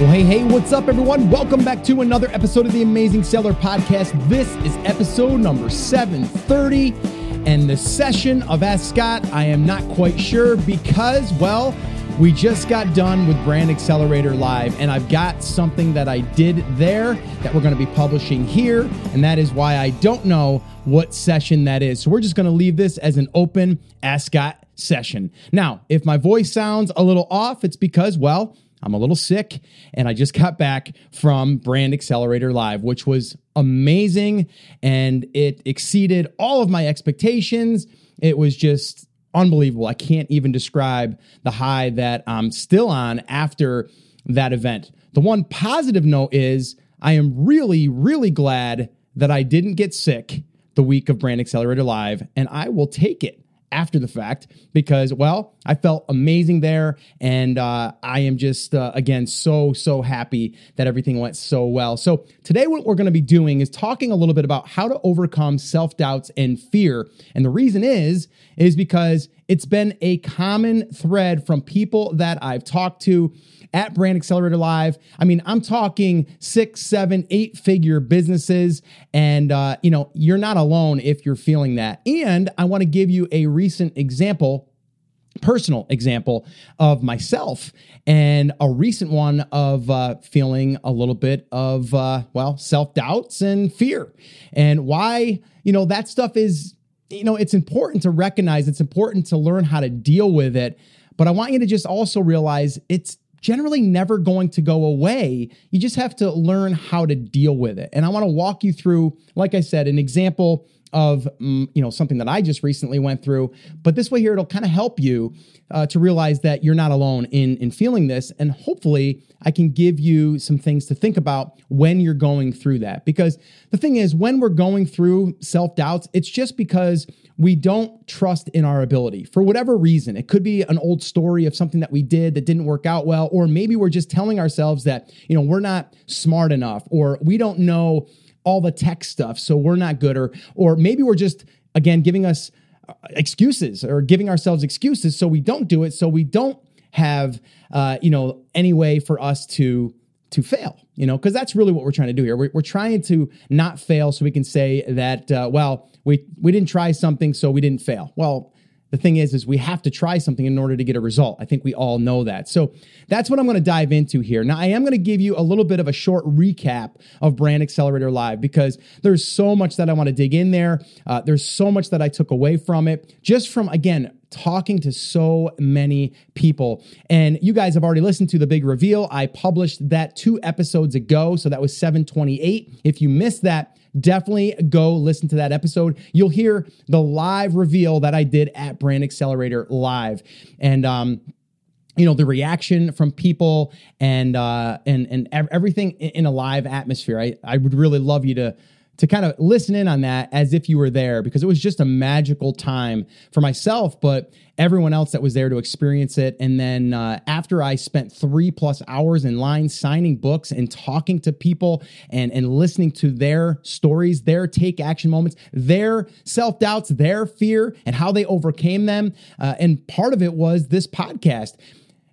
Well, hey, hey, what's up, everyone? Welcome back to another episode of the Amazing Seller Podcast. This is episode number 730. And the session of Ask Scott, I am not quite sure because, well, we just got done with Brand Accelerator Live, and I've got something that I did there that we're going to be publishing here. And that is why I don't know what session that is. So we're just going to leave this as an open Ask Scott session. Now, if my voice sounds a little off, it's because, well, I'm a little sick and I just got back from Brand Accelerator Live, which was amazing and it exceeded all of my expectations. It was just unbelievable. I can't even describe the high that I'm still on after that event. The one positive note is I am really, really glad that I didn't get sick the week of Brand Accelerator Live, and I will take it after the fact because, well, I felt amazing there. And uh, I am just, uh, again, so, so happy that everything went so well. So, today, what we're going to be doing is talking a little bit about how to overcome self doubts and fear. And the reason is, is because it's been a common thread from people that I've talked to at Brand Accelerator Live. I mean, I'm talking six, seven, eight figure businesses. And, uh, you know, you're not alone if you're feeling that. And I want to give you a recent example personal example of myself and a recent one of uh, feeling a little bit of uh, well self-doubts and fear and why you know that stuff is you know it's important to recognize it's important to learn how to deal with it but i want you to just also realize it's generally never going to go away. You just have to learn how to deal with it. And I want to walk you through, like I said, an example of mm, you know something that I just recently went through. But this way here, it'll kind of help you uh, to realize that you're not alone in in feeling this, and hopefully, I can give you some things to think about when you're going through that. Because the thing is, when we're going through self doubts, it's just because we don't trust in our ability for whatever reason. It could be an old story of something that we did that didn't work out well, or maybe we're just telling ourselves that, you know, we're not smart enough, or we don't know all the tech stuff, so we're not good, or, or maybe we're just, again, giving us uh, excuses or giving ourselves excuses so we don't do it, so we don't have, uh, you know, any way for us to to fail, you know, because that's really what we're trying to do here. We're, we're trying to not fail so we can say that, uh, well, we, we didn't try something, so we didn't fail. Well, the thing is, is we have to try something in order to get a result. I think we all know that. So that's what I'm going to dive into here. Now, I am going to give you a little bit of a short recap of Brand Accelerator Live because there's so much that I want to dig in there. Uh, there's so much that I took away from it, just from again talking to so many people. And you guys have already listened to the big reveal. I published that two episodes ago. So that was 728. If you missed that, definitely go listen to that episode. You'll hear the live reveal that I did at Brand Accelerator Live. And, um, you know the reaction from people and uh and and everything in a live atmosphere i i would really love you to to kind of listen in on that as if you were there because it was just a magical time for myself, but everyone else that was there to experience it. And then uh, after I spent three plus hours in line signing books and talking to people and, and listening to their stories, their take action moments, their self doubts, their fear, and how they overcame them. Uh, and part of it was this podcast.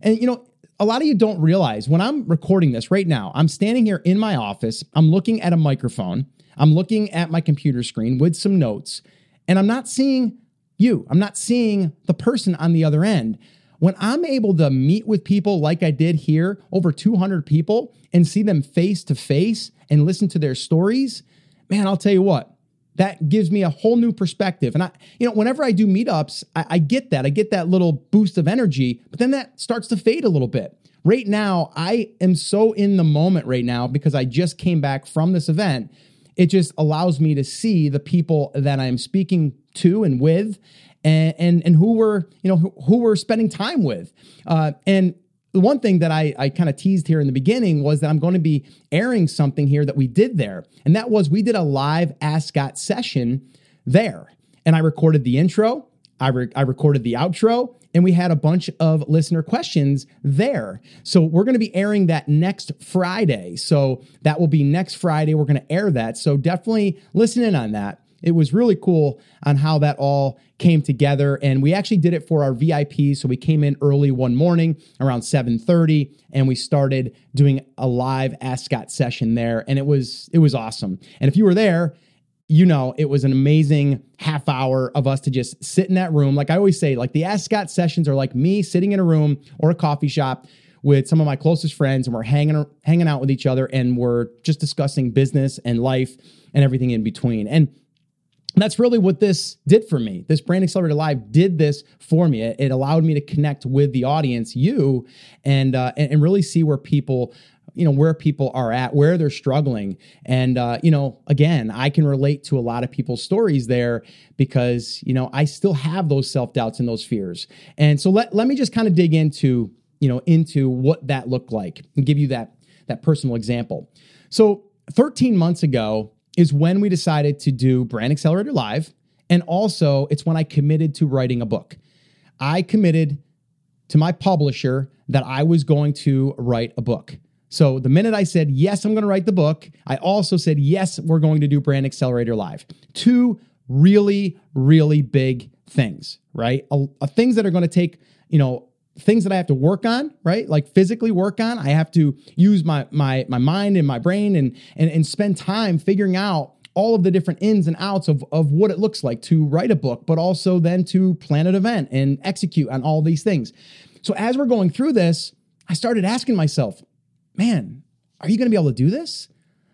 And, you know, a lot of you don't realize when I'm recording this right now, I'm standing here in my office, I'm looking at a microphone. I'm looking at my computer screen with some notes, and I'm not seeing you. I'm not seeing the person on the other end. When I'm able to meet with people like I did here, over 200 people, and see them face to face and listen to their stories, man, I'll tell you what, that gives me a whole new perspective. And I, you know, whenever I do meetups, I, I get that. I get that little boost of energy, but then that starts to fade a little bit. Right now, I am so in the moment right now because I just came back from this event it just allows me to see the people that I'm speaking to and with and and, and who we're you know who, who we're spending time with uh, and the one thing that I, I kind of teased here in the beginning was that I'm going to be airing something here that we did there. And that was we did a live Ask Scott session there. And I recorded the intro, I, re- I recorded the outro, and we had a bunch of listener questions there. So we're going to be airing that next Friday. So that will be next Friday. We're going to air that. So definitely listen in on that. it was really cool on how that all came together. And we actually did it for our VIPs. So we came in early one morning around 7:30 and we started doing a live Ask Scott session there. And it was it was awesome. And if you were there, you know, it was an amazing half hour of us to just sit in that room. Like I always say, like the Ask Scott sessions are like me sitting in a room or a coffee shop with some of my closest friends and we're hanging hanging out with each other and we're just discussing business and life and everything in between. And that's really what this did for me. This Brand Accelerator Live did this for me. It, it allowed me to connect with the audience, you, and uh, and really see where people you know where people are at where they're struggling. And uh, you know again i can relate to a lot of people's stories there because you know i still have those self-doubts and those fears. And so let, let me just kind of dig into you know into what that looked like and give you that that personal example. So 13 months ago is when we decided to do brand accelerator live and also it's when i committed to writing a book. I committed to my publisher that i was going to write a book so the minute I said, yes, I'm going to write the book, I also said, yes, we're going to do Brand Accelerator Live. Two really, really big things, right? A, a things that are going to take, you know, things that I have to work on, right? Like physically work on. I have to use my my my mind and my brain and and, and spend time figuring out all of the different ins and outs of, of what it looks like to write a book, but also then to plan an event and execute on all these things. So as we're going through this, I started asking myself, man, are you going to be able to do this?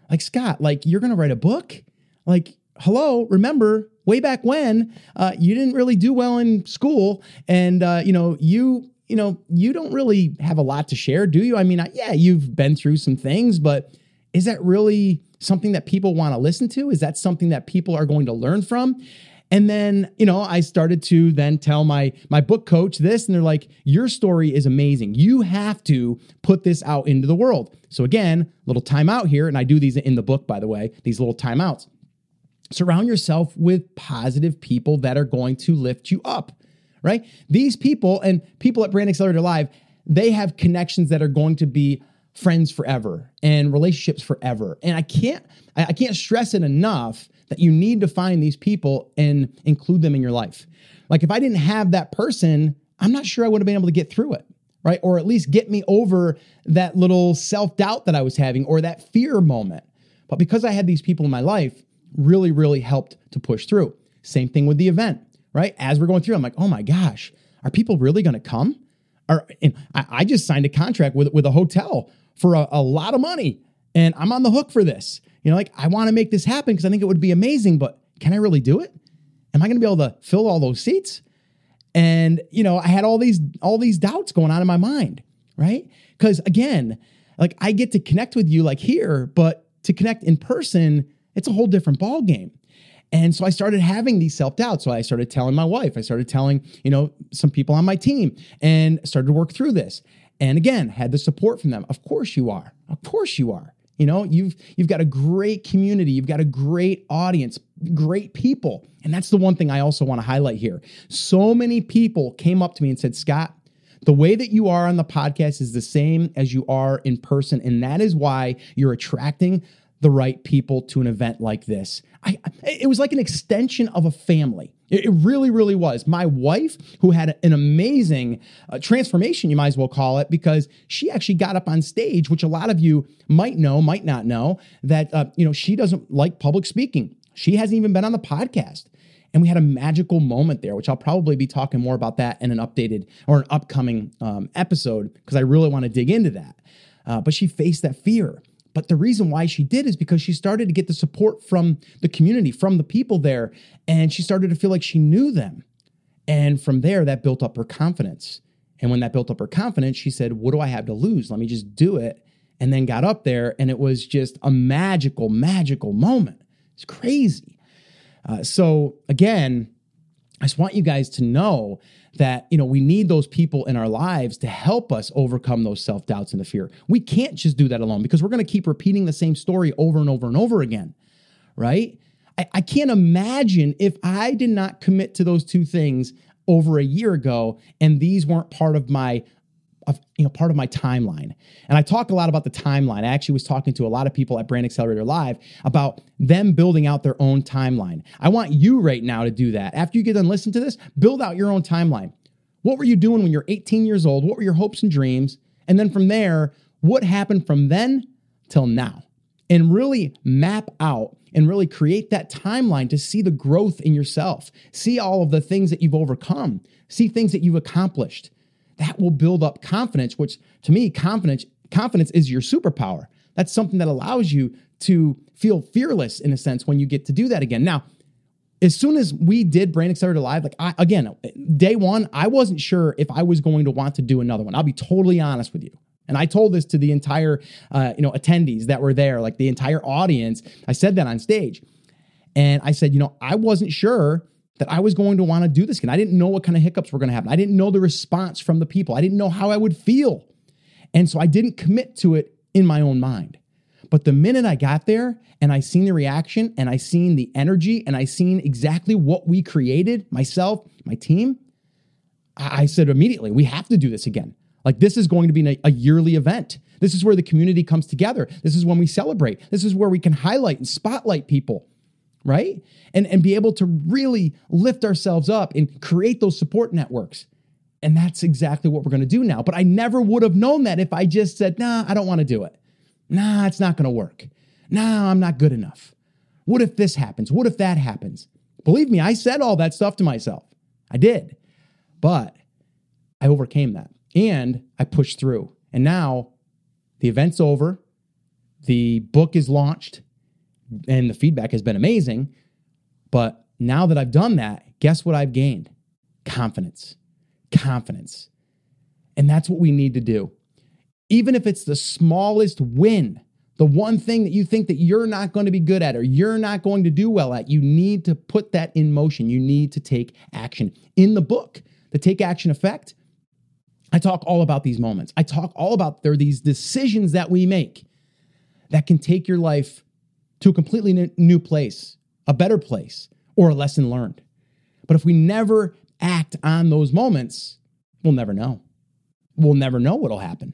Like, Scott, like, you're going to write a book? Like, hello, remember way back when uh, you didn't really do well in school and, uh, you know, you, you know, you don't really have a lot to share, do you? I mean, yeah, you've been through some things, but is that really something that people want to listen to? Is that something that people are going to learn from? And then, you know, I started to then tell my my book coach this and they're like, "Your story is amazing. You have to put this out into the world." So again, little timeout here and I do these in the book by the way, these little timeouts. Surround yourself with positive people that are going to lift you up, right? These people and people at Brand Accelerator Live, they have connections that are going to be friends forever and relationships forever. And I can't I can't stress it enough that you need to find these people and include them in your life. Like if I didn't have that person, I'm not sure I would have been able to get through it, right? Or at least get me over that little self doubt that I was having or that fear moment. But because I had these people in my life, really, really helped to push through. Same thing with the event, right? As we're going through, I'm like, oh my gosh, are people really going to come? Or, I, I, just signed a contract with, with a hotel for a, a lot of money and I'm on the hook for this. You know, like I want to make this happen because I think it would be amazing, but can I really do it? Am I going to be able to fill all those seats? And you know, I had all these all these doubts going on in my mind, right? Because again, like I get to connect with you like here, but to connect in person, it's a whole different ball game. And so I started having these self doubts. So I started telling my wife, I started telling, you know, some people on my team and started to work through this. And again, had the support from them. Of course you are. Of course you are. You know, you've you've got a great community, you've got a great audience, great people. And that's the one thing I also want to highlight here. So many people came up to me and said, "Scott, the way that you are on the podcast is the same as you are in person, and that is why you're attracting the right people to an event like this." I it was like an extension of a family. It really, really was. My wife, who had an amazing uh, transformation, you might as well call it, because she actually got up on stage, which a lot of you might know, might not know, that uh, you know she doesn't like public speaking. She hasn't even been on the podcast. And we had a magical moment there, which I'll probably be talking more about that in an updated or an upcoming um, episode because I really want to dig into that. Uh, but she faced that fear. But the reason why she did is because she started to get the support from the community, from the people there, and she started to feel like she knew them. And from there, that built up her confidence. And when that built up her confidence, she said, What do I have to lose? Let me just do it. And then got up there, and it was just a magical, magical moment. It's crazy. Uh, so, again, I just want you guys to know that you know we need those people in our lives to help us overcome those self-doubts and the fear. We can't just do that alone because we're going to keep repeating the same story over and over and over again, right? I, I can't imagine if I did not commit to those two things over a year ago and these weren't part of my you know part of my timeline. And I talk a lot about the timeline. I actually was talking to a lot of people at Brand Accelerator Live about them building out their own timeline. I want you right now to do that. After you get done listening to this, build out your own timeline. What were you doing when you're 18 years old? What were your hopes and dreams? And then from there, what happened from then till now? And really map out and really create that timeline to see the growth in yourself, see all of the things that you've overcome, see things that you've accomplished. That will build up confidence, which to me, confidence, confidence is your superpower. That's something that allows you to feel fearless in a sense when you get to do that again. Now, as soon as we did Brand Accelerator Live, like I, again, day one, I wasn't sure if I was going to want to do another one. I'll be totally honest with you. And I told this to the entire, uh, you know, attendees that were there, like the entire audience. I said that on stage, and I said, you know, I wasn't sure that I was going to want to do this again. I didn't know what kind of hiccups were going to happen. I didn't know the response from the people. I didn't know how I would feel, and so I didn't commit to it in my own mind. But the minute I got there and I seen the reaction and I seen the energy and I seen exactly what we created, myself, my team, I said immediately, we have to do this again. Like this is going to be a yearly event. This is where the community comes together. This is when we celebrate. This is where we can highlight and spotlight people, right? And, and be able to really lift ourselves up and create those support networks. And that's exactly what we're going to do now. But I never would have known that if I just said, nah, I don't want to do it. Nah, it's not going to work. Nah, I'm not good enough. What if this happens? What if that happens? Believe me, I said all that stuff to myself. I did. But I overcame that and I pushed through. And now the event's over, the book is launched, and the feedback has been amazing. But now that I've done that, guess what I've gained? Confidence. Confidence. And that's what we need to do. Even if it's the smallest win, the one thing that you think that you're not going to be good at or you're not going to do well at, you need to put that in motion. You need to take action. In the book, the Take Action Effect, I talk all about these moments. I talk all about there are these decisions that we make that can take your life to a completely new place, a better place, or a lesson learned. But if we never act on those moments, we'll never know. We'll never know what'll happen.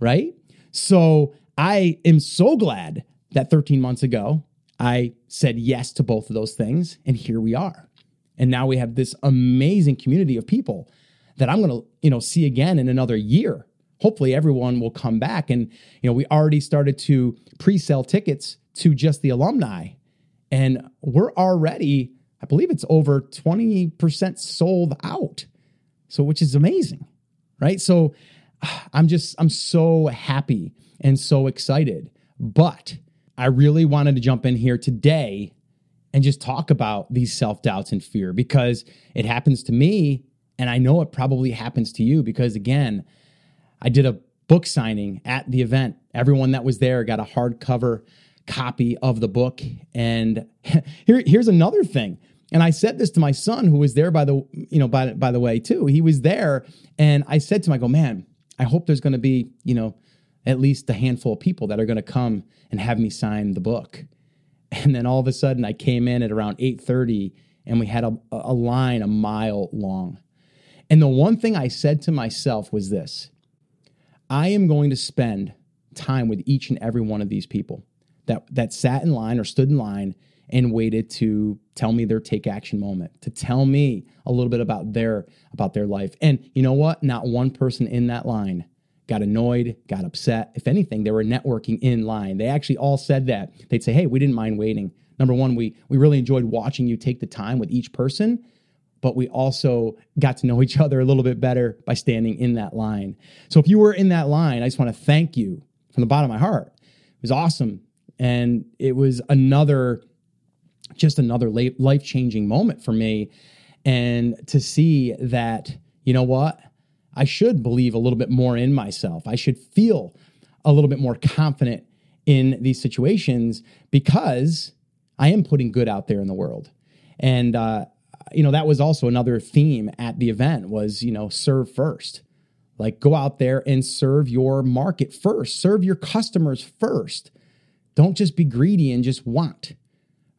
Right? So I am so glad that 13 months ago, I said yes to both of those things. And here we are. And now we have this amazing community of people that I'm going to, you know, see again in another year. Hopefully everyone will come back and, you know, we already started to pre-sell tickets to just the alumni and we're already I believe it's over 20% sold out. So which is amazing. Right? So I'm just I'm so happy and so excited. But I really wanted to jump in here today and just talk about these self-doubts and fear because it happens to me and I know it probably happens to you because, again, I did a book signing at the event. Everyone that was there got a hardcover copy of the book. And here, here's another thing. And I said this to my son, who was there by the, you know, by, by the way, too. He was there. And I said to him, I go, man, I hope there's going to be, you know, at least a handful of people that are going to come and have me sign the book. And then all of a sudden I came in at around 8:30 and we had a, a line a mile long. And the one thing I said to myself was this I am going to spend time with each and every one of these people that, that sat in line or stood in line and waited to tell me their take action moment, to tell me a little bit about their about their life. And you know what? Not one person in that line got annoyed, got upset. If anything, they were networking in line. They actually all said that. They'd say, "Hey, we didn't mind waiting. Number one, we we really enjoyed watching you take the time with each person but we also got to know each other a little bit better by standing in that line. So if you were in that line, I just want to thank you from the bottom of my heart. It was awesome. And it was another, just another life changing moment for me. And to see that, you know what? I should believe a little bit more in myself. I should feel a little bit more confident in these situations because I am putting good out there in the world. And uh, you know, that was also another theme at the event was, you know, serve first. Like go out there and serve your market first, serve your customers first. Don't just be greedy and just want,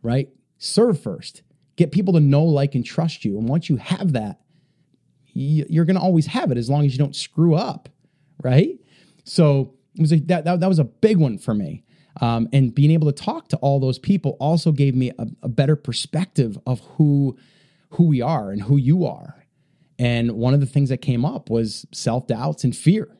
right? Serve first. Get people to know, like, and trust you. And once you have that, you're going to always have it as long as you don't screw up, right? So it was a, that, that, that was a big one for me. Um, and being able to talk to all those people also gave me a, a better perspective of who who we are and who you are. And one of the things that came up was self doubts and fear.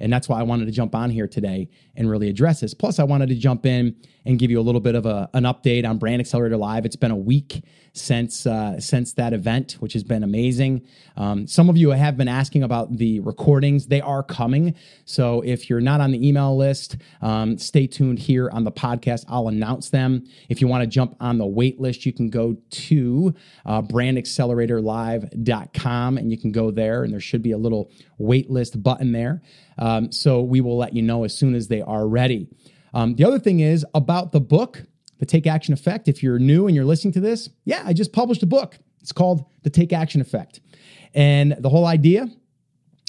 And that's why I wanted to jump on here today and really address this. Plus, I wanted to jump in and give you a little bit of a, an update on Brand Accelerator Live. It's been a week since uh, since that event, which has been amazing. Um, some of you have been asking about the recordings; they are coming. So if you're not on the email list, um, stay tuned here on the podcast. I'll announce them. If you want to jump on the wait list, you can go to uh, brandacceleratorlive.com and you can go there, and there should be a little wait list button there. Um, so we will let you know as soon as they are ready. Um, the other thing is about the book, The Take Action Effect. If you're new and you're listening to this, yeah, I just published a book. It's called The Take Action Effect. And the whole idea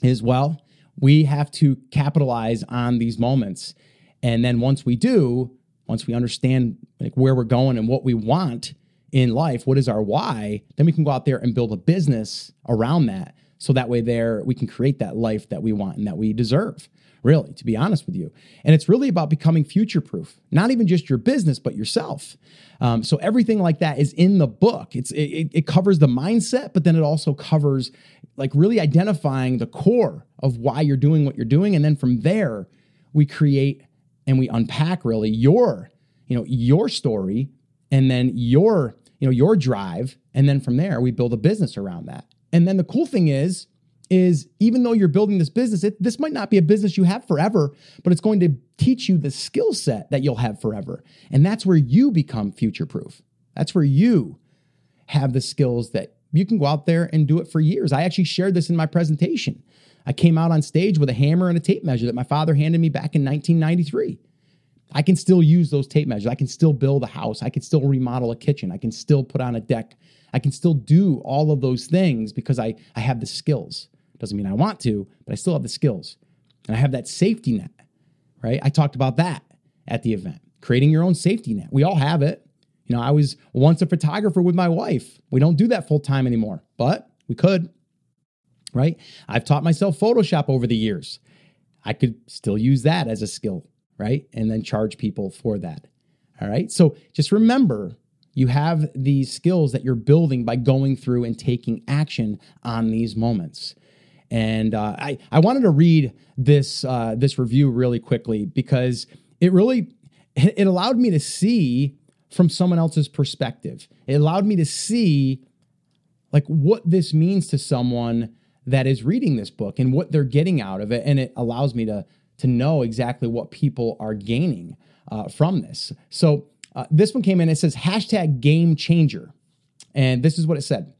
is well, we have to capitalize on these moments. And then once we do, once we understand like where we're going and what we want in life, what is our why, then we can go out there and build a business around that. So that way there we can create that life that we want and that we deserve really, to be honest with you. And it's really about becoming future proof, not even just your business, but yourself. Um, so everything like that is in the book. It's it, it covers the mindset, but then it also covers like really identifying the core of why you're doing what you're doing, and then from there we create and we unpack really your you know your story, and then your you know your drive, and then from there we build a business around that. And then the cool thing is is even though you're building this business, it, this might not be a business you have forever, but it's going to teach you the skill set that you'll have forever. And that's where you become future proof. That's where you have the skills that you can go out there and do it for years. I actually shared this in my presentation. I came out on stage with a hammer and a tape measure that my father handed me back in 1993. I can still use those tape measures. I can still build a house. I can still remodel a kitchen. I can still put on a deck. I can still do all of those things because I, I have the skills. Doesn't mean I want to, but I still have the skills. And I have that safety net, right? I talked about that at the event, creating your own safety net. We all have it. You know, I was once a photographer with my wife. We don't do that full time anymore, but we could, right? I've taught myself Photoshop over the years. I could still use that as a skill, right? And then charge people for that. All right. So just remember you have these skills that you're building by going through and taking action on these moments. And uh, I I wanted to read this uh, this review really quickly because it really it allowed me to see from someone else's perspective. It allowed me to see like what this means to someone that is reading this book and what they're getting out of it, and it allows me to to know exactly what people are gaining uh, from this. So uh, this one came in. It says hashtag game changer, and this is what it said.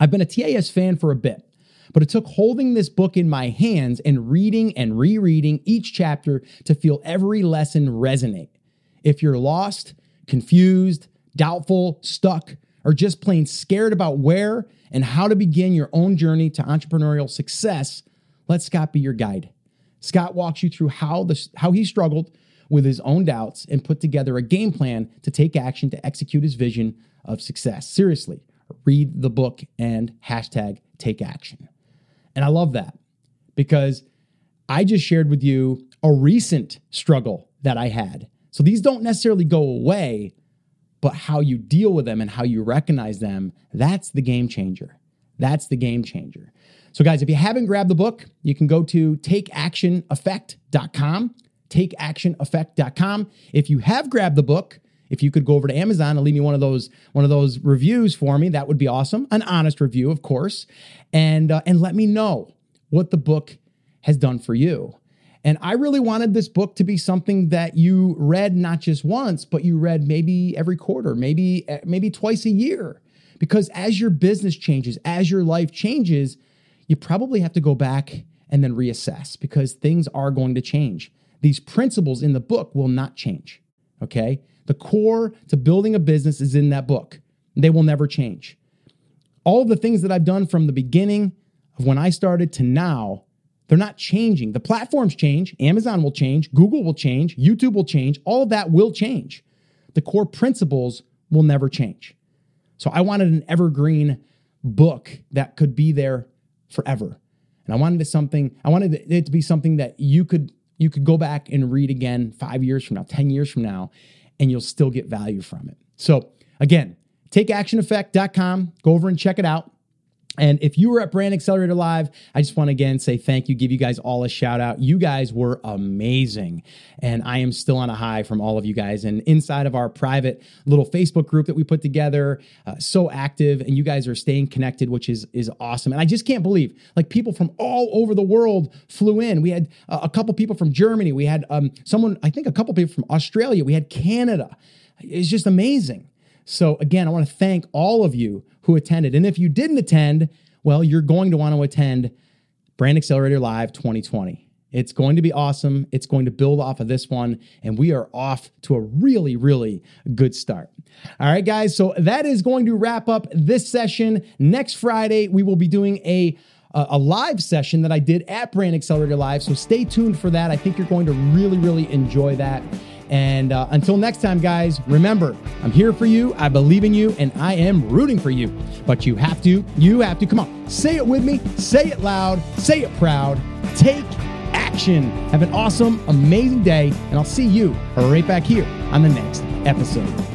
I've been a TAS fan for a bit. But it took holding this book in my hands and reading and rereading each chapter to feel every lesson resonate. If you're lost, confused, doubtful, stuck, or just plain scared about where and how to begin your own journey to entrepreneurial success, let Scott be your guide. Scott walks you through how, the, how he struggled with his own doubts and put together a game plan to take action to execute his vision of success. Seriously, read the book and hashtag take action. And I love that because I just shared with you a recent struggle that I had. So these don't necessarily go away, but how you deal with them and how you recognize them, that's the game changer. That's the game changer. So, guys, if you haven't grabbed the book, you can go to takeactioneffect.com. Takeactioneffect.com. If you have grabbed the book, if you could go over to Amazon and leave me one of those one of those reviews for me, that would be awesome. An honest review, of course, and uh, and let me know what the book has done for you. And I really wanted this book to be something that you read not just once, but you read maybe every quarter, maybe eh, maybe twice a year. Because as your business changes, as your life changes, you probably have to go back and then reassess because things are going to change. These principles in the book will not change. Okay? The core to building a business is in that book. They will never change. All the things that I've done from the beginning of when I started to now, they're not changing. The platforms change, Amazon will change, Google will change, YouTube will change, all of that will change. The core principles will never change. So I wanted an evergreen book that could be there forever. And I wanted something, I wanted it to be something that you could you could go back and read again five years from now, 10 years from now, and you'll still get value from it. So again, takeactioneffect.com, go over and check it out. And if you were at Brand Accelerator Live, I just want to again say thank you, give you guys all a shout out. You guys were amazing. And I am still on a high from all of you guys. And inside of our private little Facebook group that we put together, uh, so active, and you guys are staying connected, which is, is awesome. And I just can't believe like people from all over the world flew in. We had a couple people from Germany, we had um, someone, I think a couple people from Australia, we had Canada. It's just amazing. So, again, I want to thank all of you who attended. And if you didn't attend, well, you're going to want to attend Brand Accelerator Live 2020. It's going to be awesome. It's going to build off of this one, and we are off to a really, really good start. All right, guys. So that is going to wrap up this session. Next Friday, we will be doing a a live session that I did at Brand Accelerator Live. So stay tuned for that. I think you're going to really, really enjoy that. And uh, until next time, guys, remember, I'm here for you. I believe in you and I am rooting for you. But you have to, you have to, come on, say it with me, say it loud, say it proud, take action. Have an awesome, amazing day. And I'll see you right back here on the next episode.